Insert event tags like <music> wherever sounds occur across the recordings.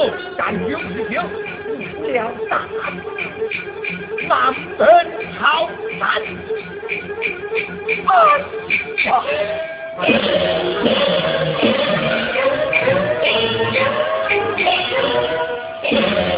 后斩九十九，不了大难本好难。一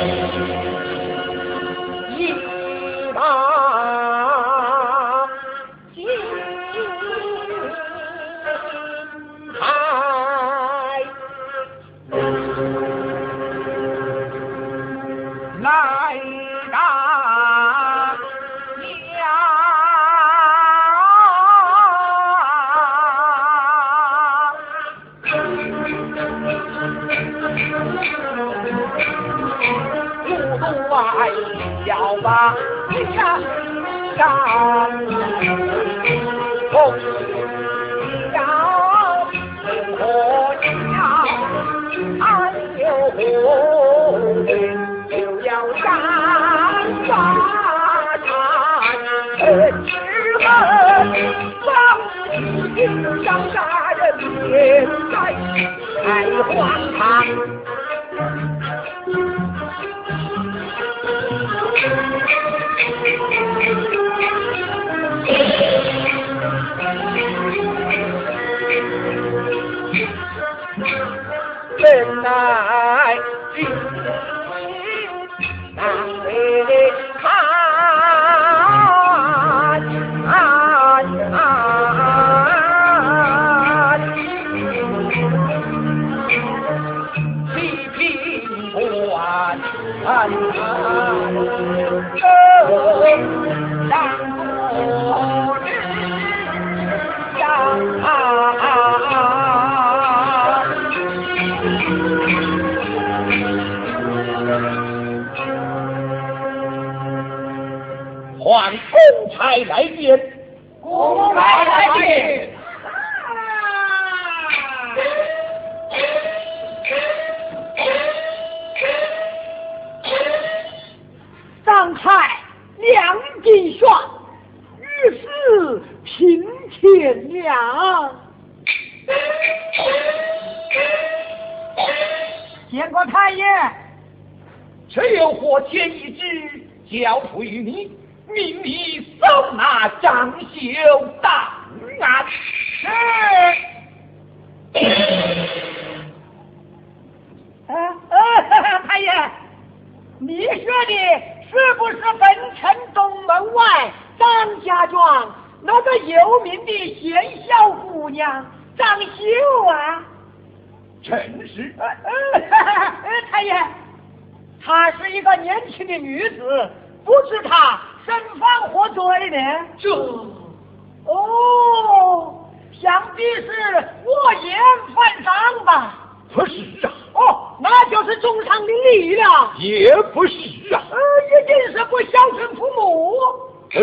官，让不知呀。唤公差来见，公差来见。天了。见过太爷，却有何天意旨交付于你，命你搜拿张秀档案。是。呃呃，太爷，你说的是不是本城东门外张家庄那个有名的贤孝姑娘张秀啊？正是。呃 <laughs> 呃，太爷，她是一个年轻的女子，不知她身犯何罪呢？这哦，想必是我言犯上吧？不是啊，哦，那就是重伤的礼了。也不是啊。呃，一定是不孝顺父母。へ。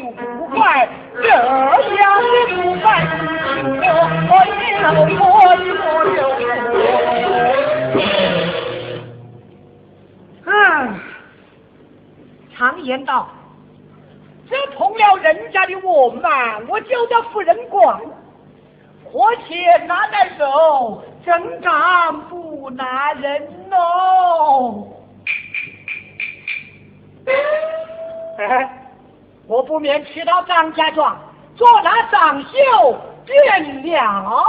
不快，这样不快，我我我。嗯，常言道，这碰了人家的我嘛，我就叫夫人管，活且拿来手，真敢不拿人、哦。哎。我不免去到张家庄，做他长袖便了。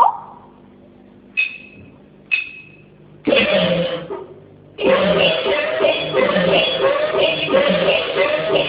<laughs>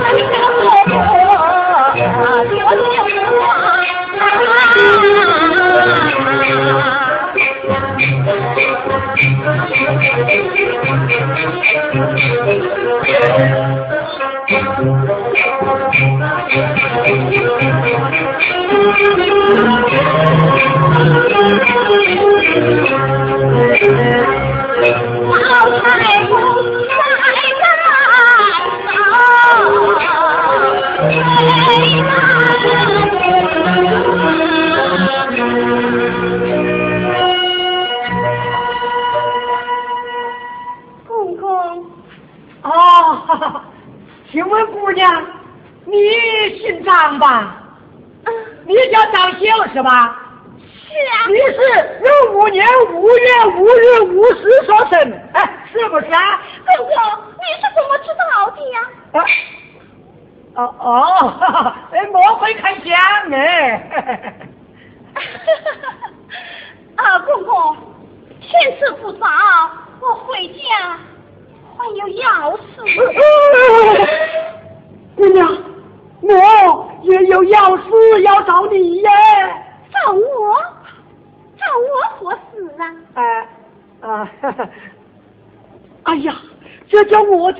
呃。是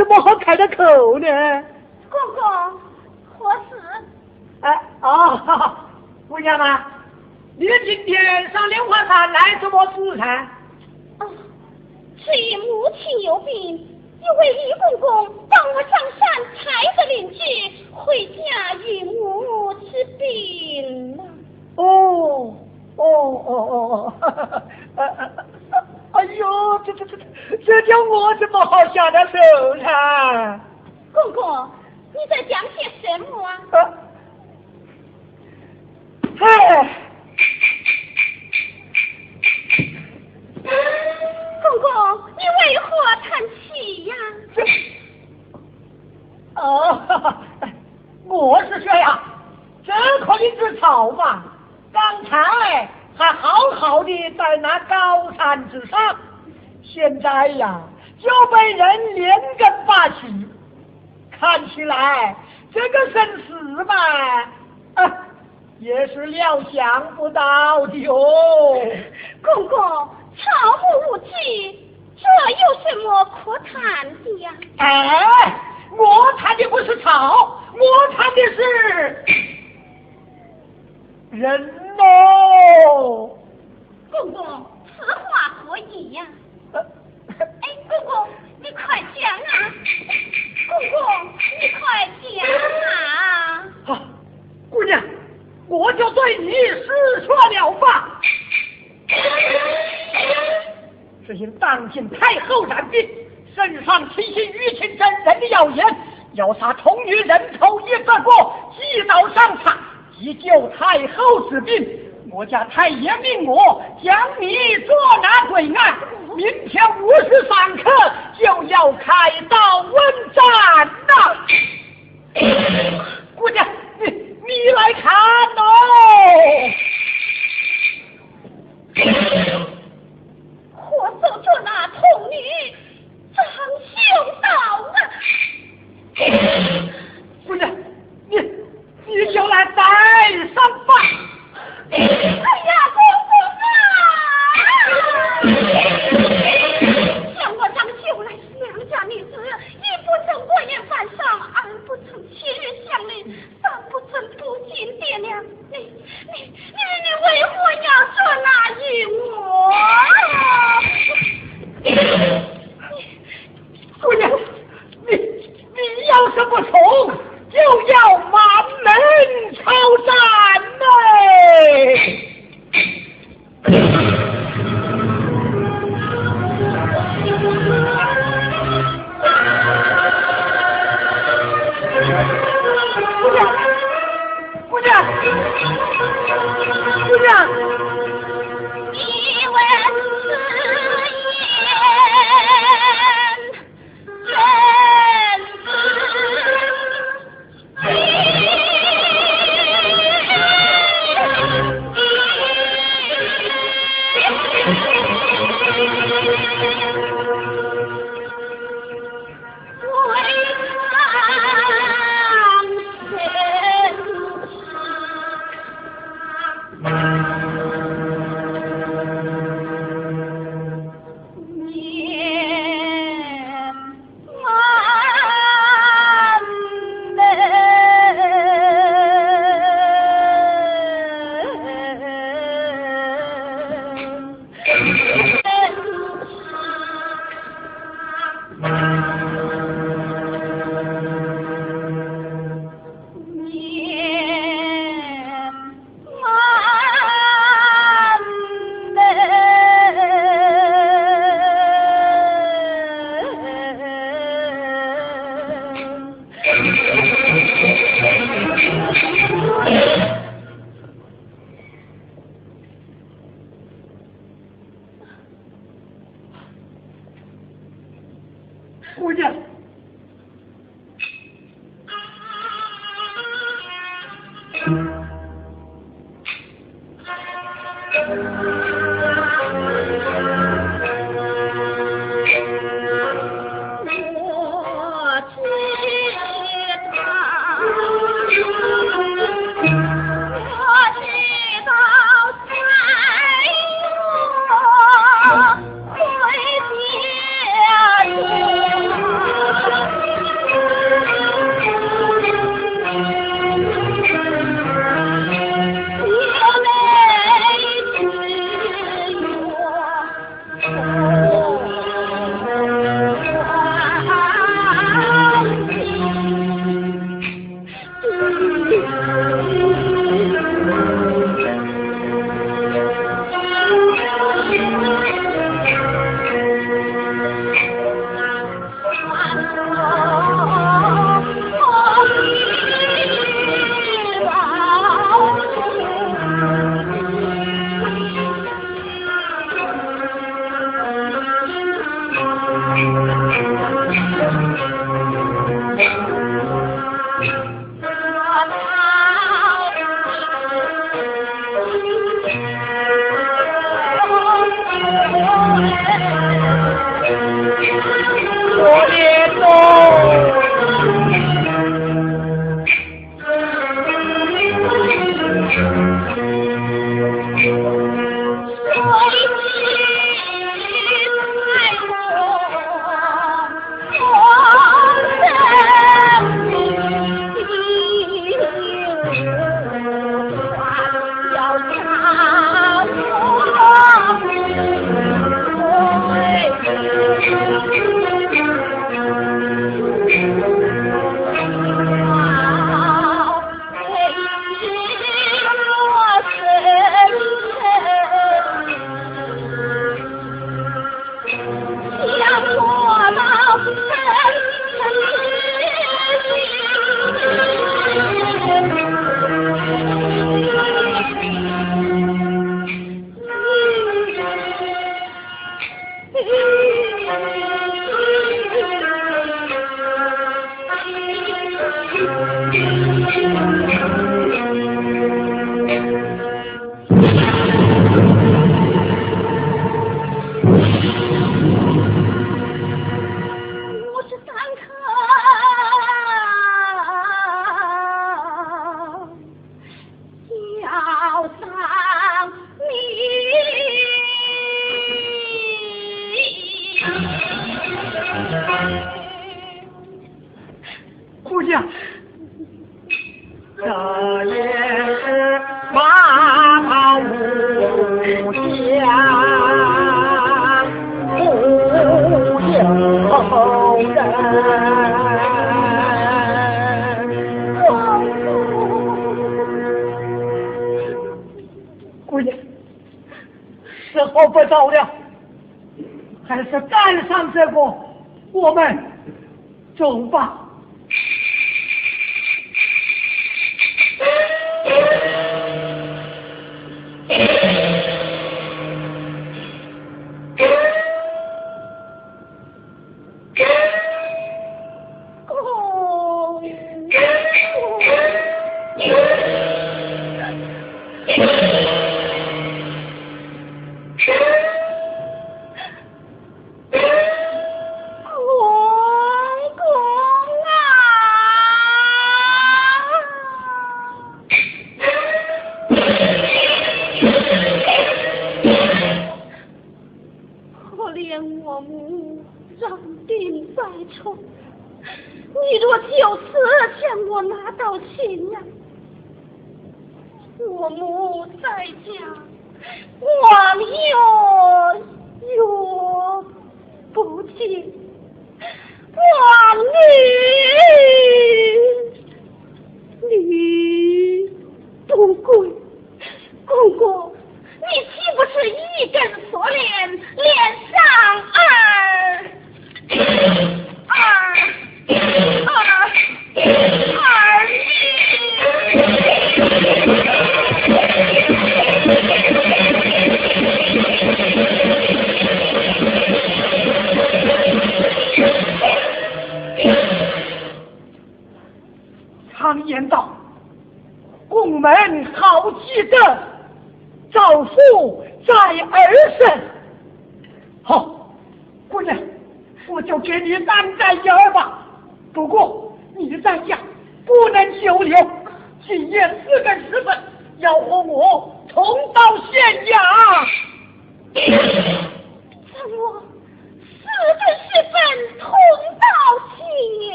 怎么好开的口呢？公公，何事？哎哦，姑娘们，你今天上莲花山来什么事噻？哦，是因母亲有病，一位李公公帮我上山抬着邻居回家与母治病了。哦哦哦哦哦，哎呦，这这这这叫我怎么好下得手呢？公公，你在讲些什么啊？哎，公公，你为何叹气呀？哦，我是说呀，这可一只草嘛。刚才还好好的在那高山之上，现在呀就被人连根拔起，看起来这个生死嘛，啊，也是料想不到的哟。公公，草木无忌，这有什么可谈的呀？哎，我谈的不是草，我谈的是。人哦，公公，此话何意呀？哎，公公，你快讲啊！公公，你快讲啊！好，姑娘，我就对你失说了吧。是因当今太后染病，圣上提醒玉清真人的谣言，要杀童女人头一个个，祭刀上场。以救太后之病，我家太爷命我将你捉拿归案。明天午时三刻就要开刀问斩呐！<laughs> 姑娘，你你来看哦。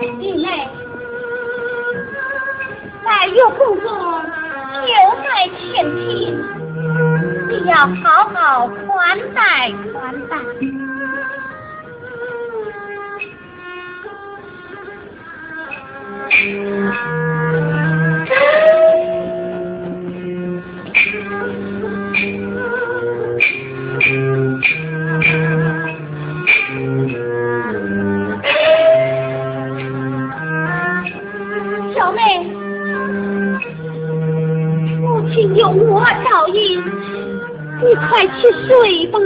弟妹，来月公主求在前厅，你要好好款待款待。去睡吧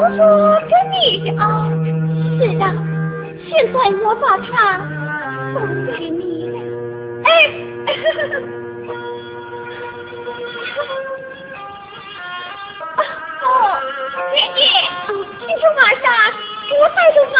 我说跟你啊是的现在我把它送给你。哎哦姐姐你说马上我带着马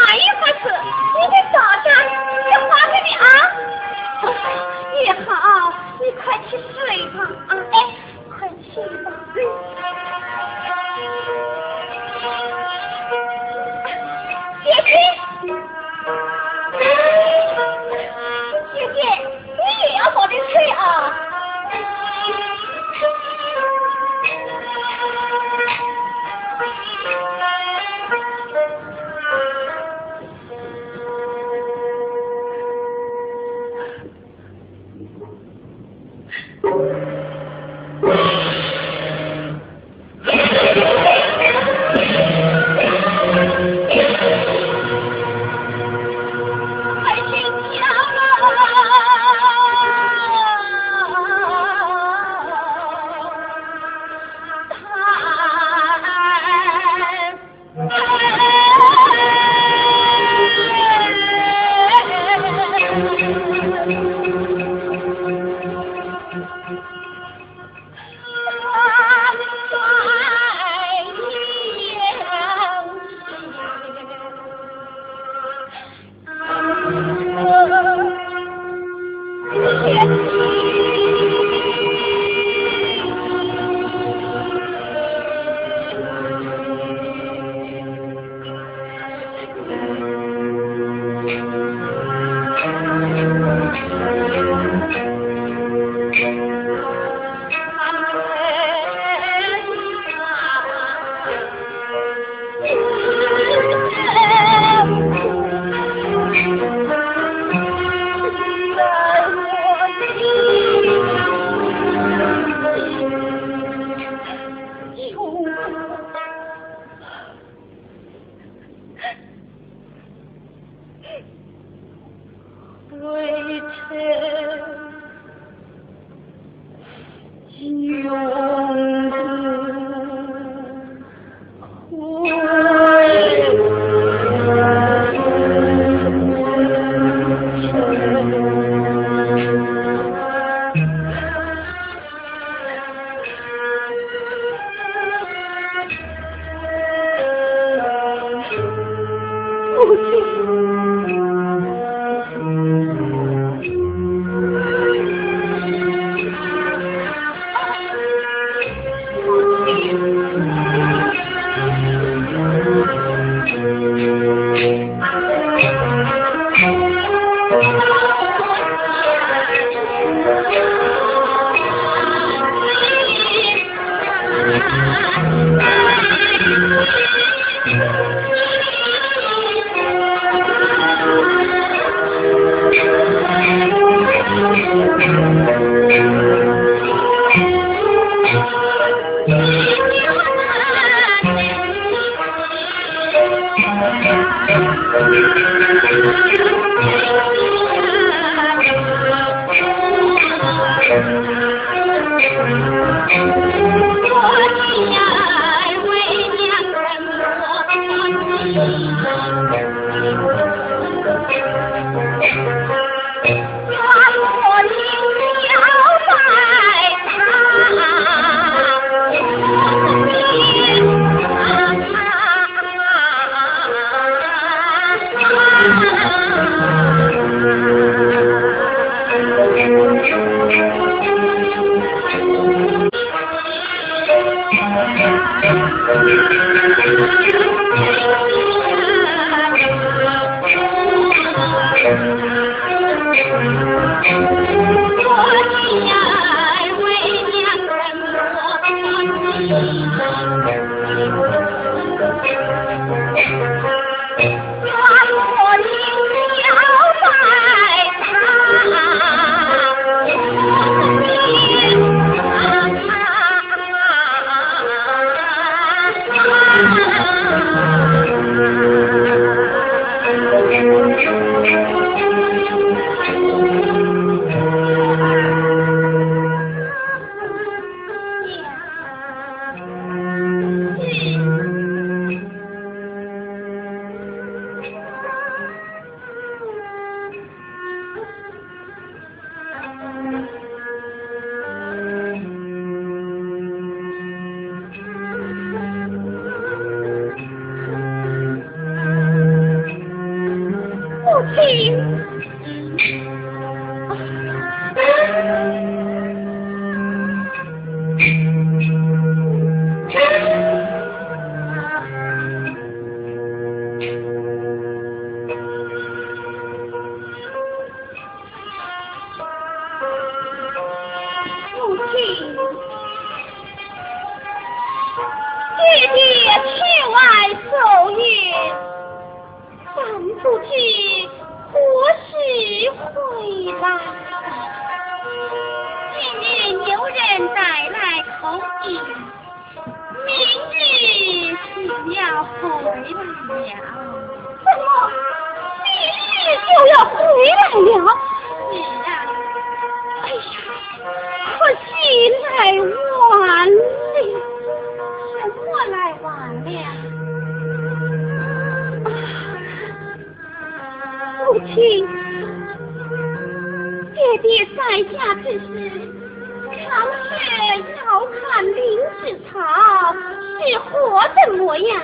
怎么样？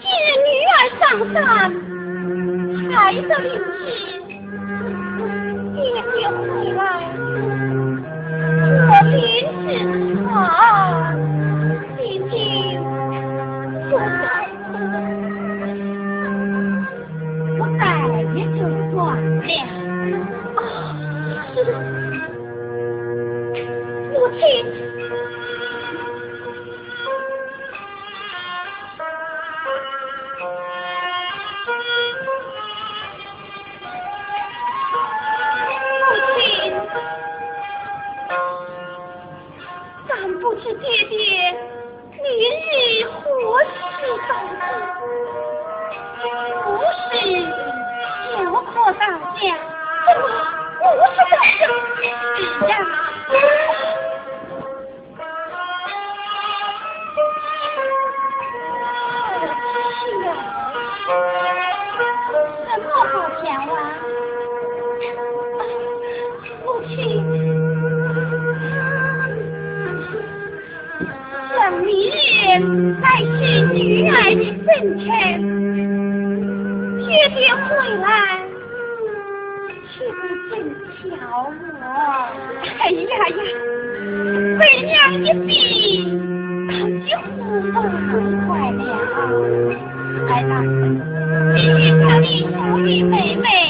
今日女儿上山，孩子离去，爹爹回来，我临时。是啊什么好甜啊母亲生命才是女儿的本钱爹爹回来哎呀呀！为娘的病，几乎不痛快了。来吧，今天的舞女妹妹。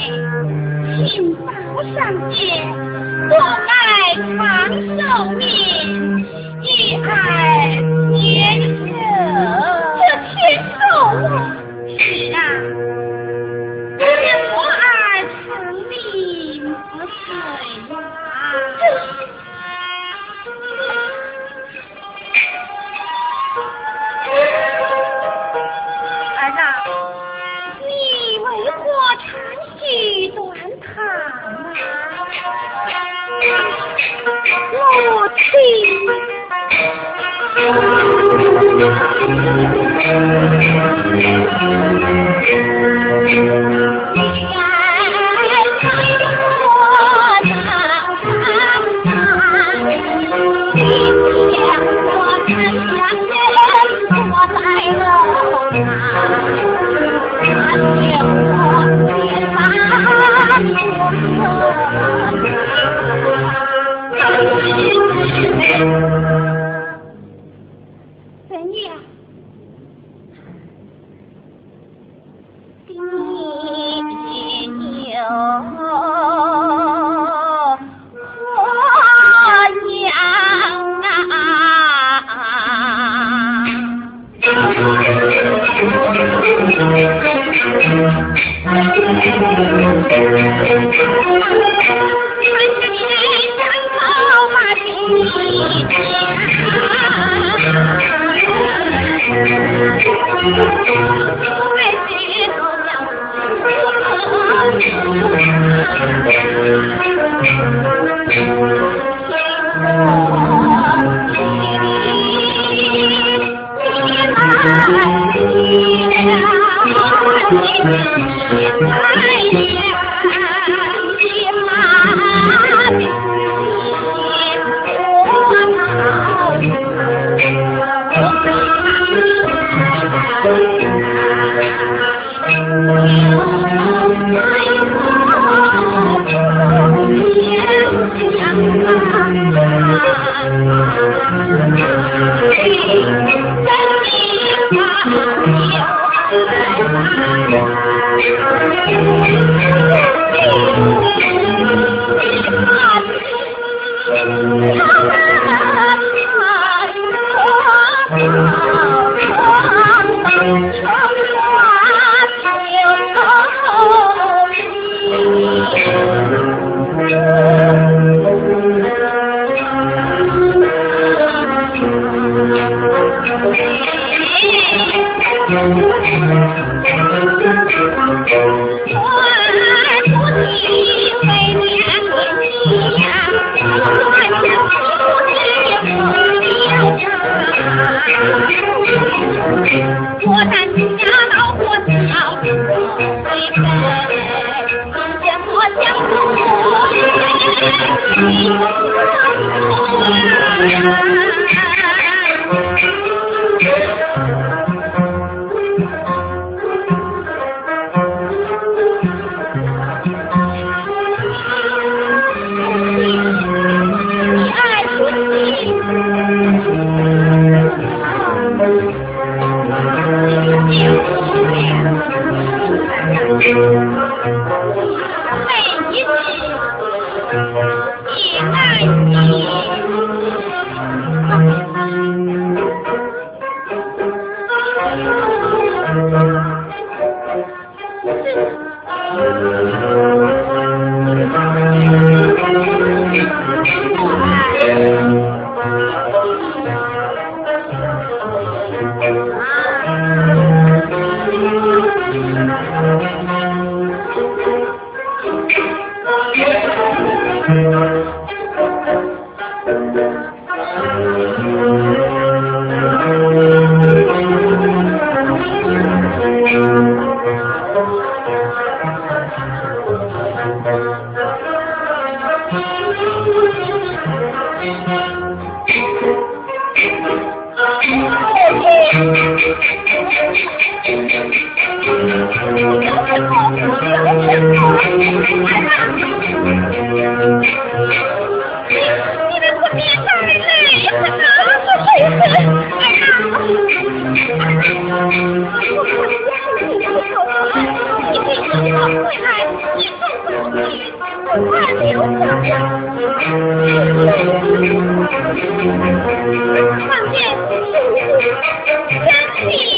Thank you. That's me.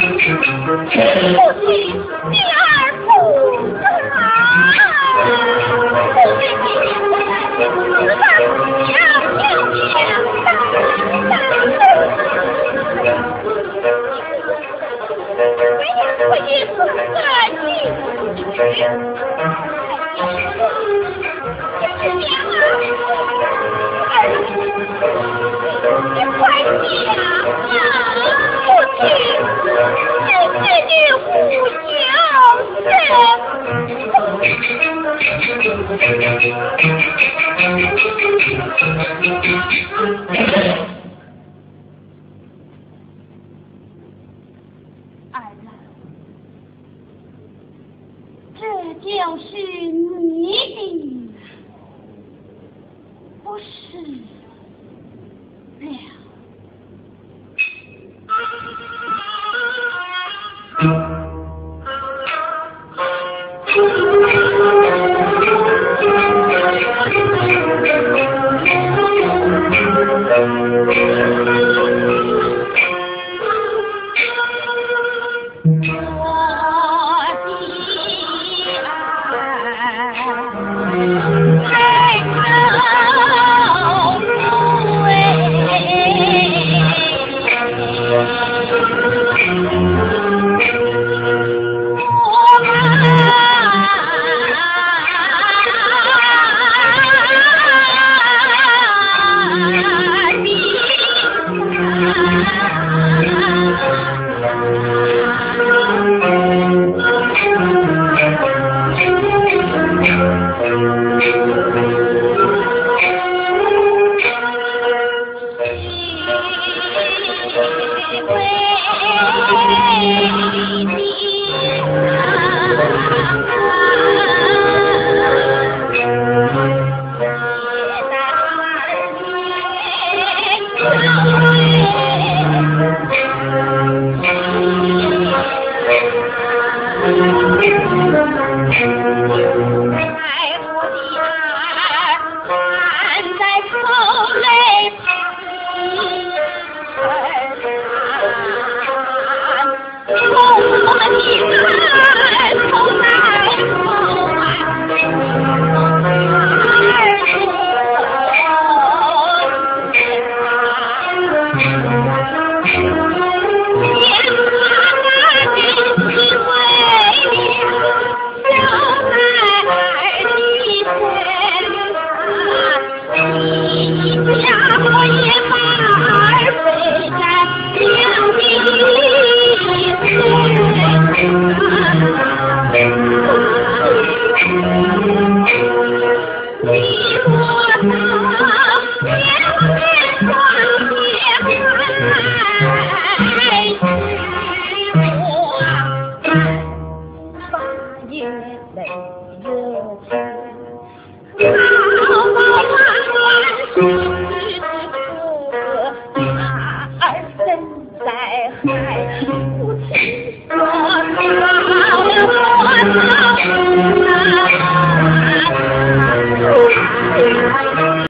父第二不疼，第三要，不。你快去啊！你就是你胡小子我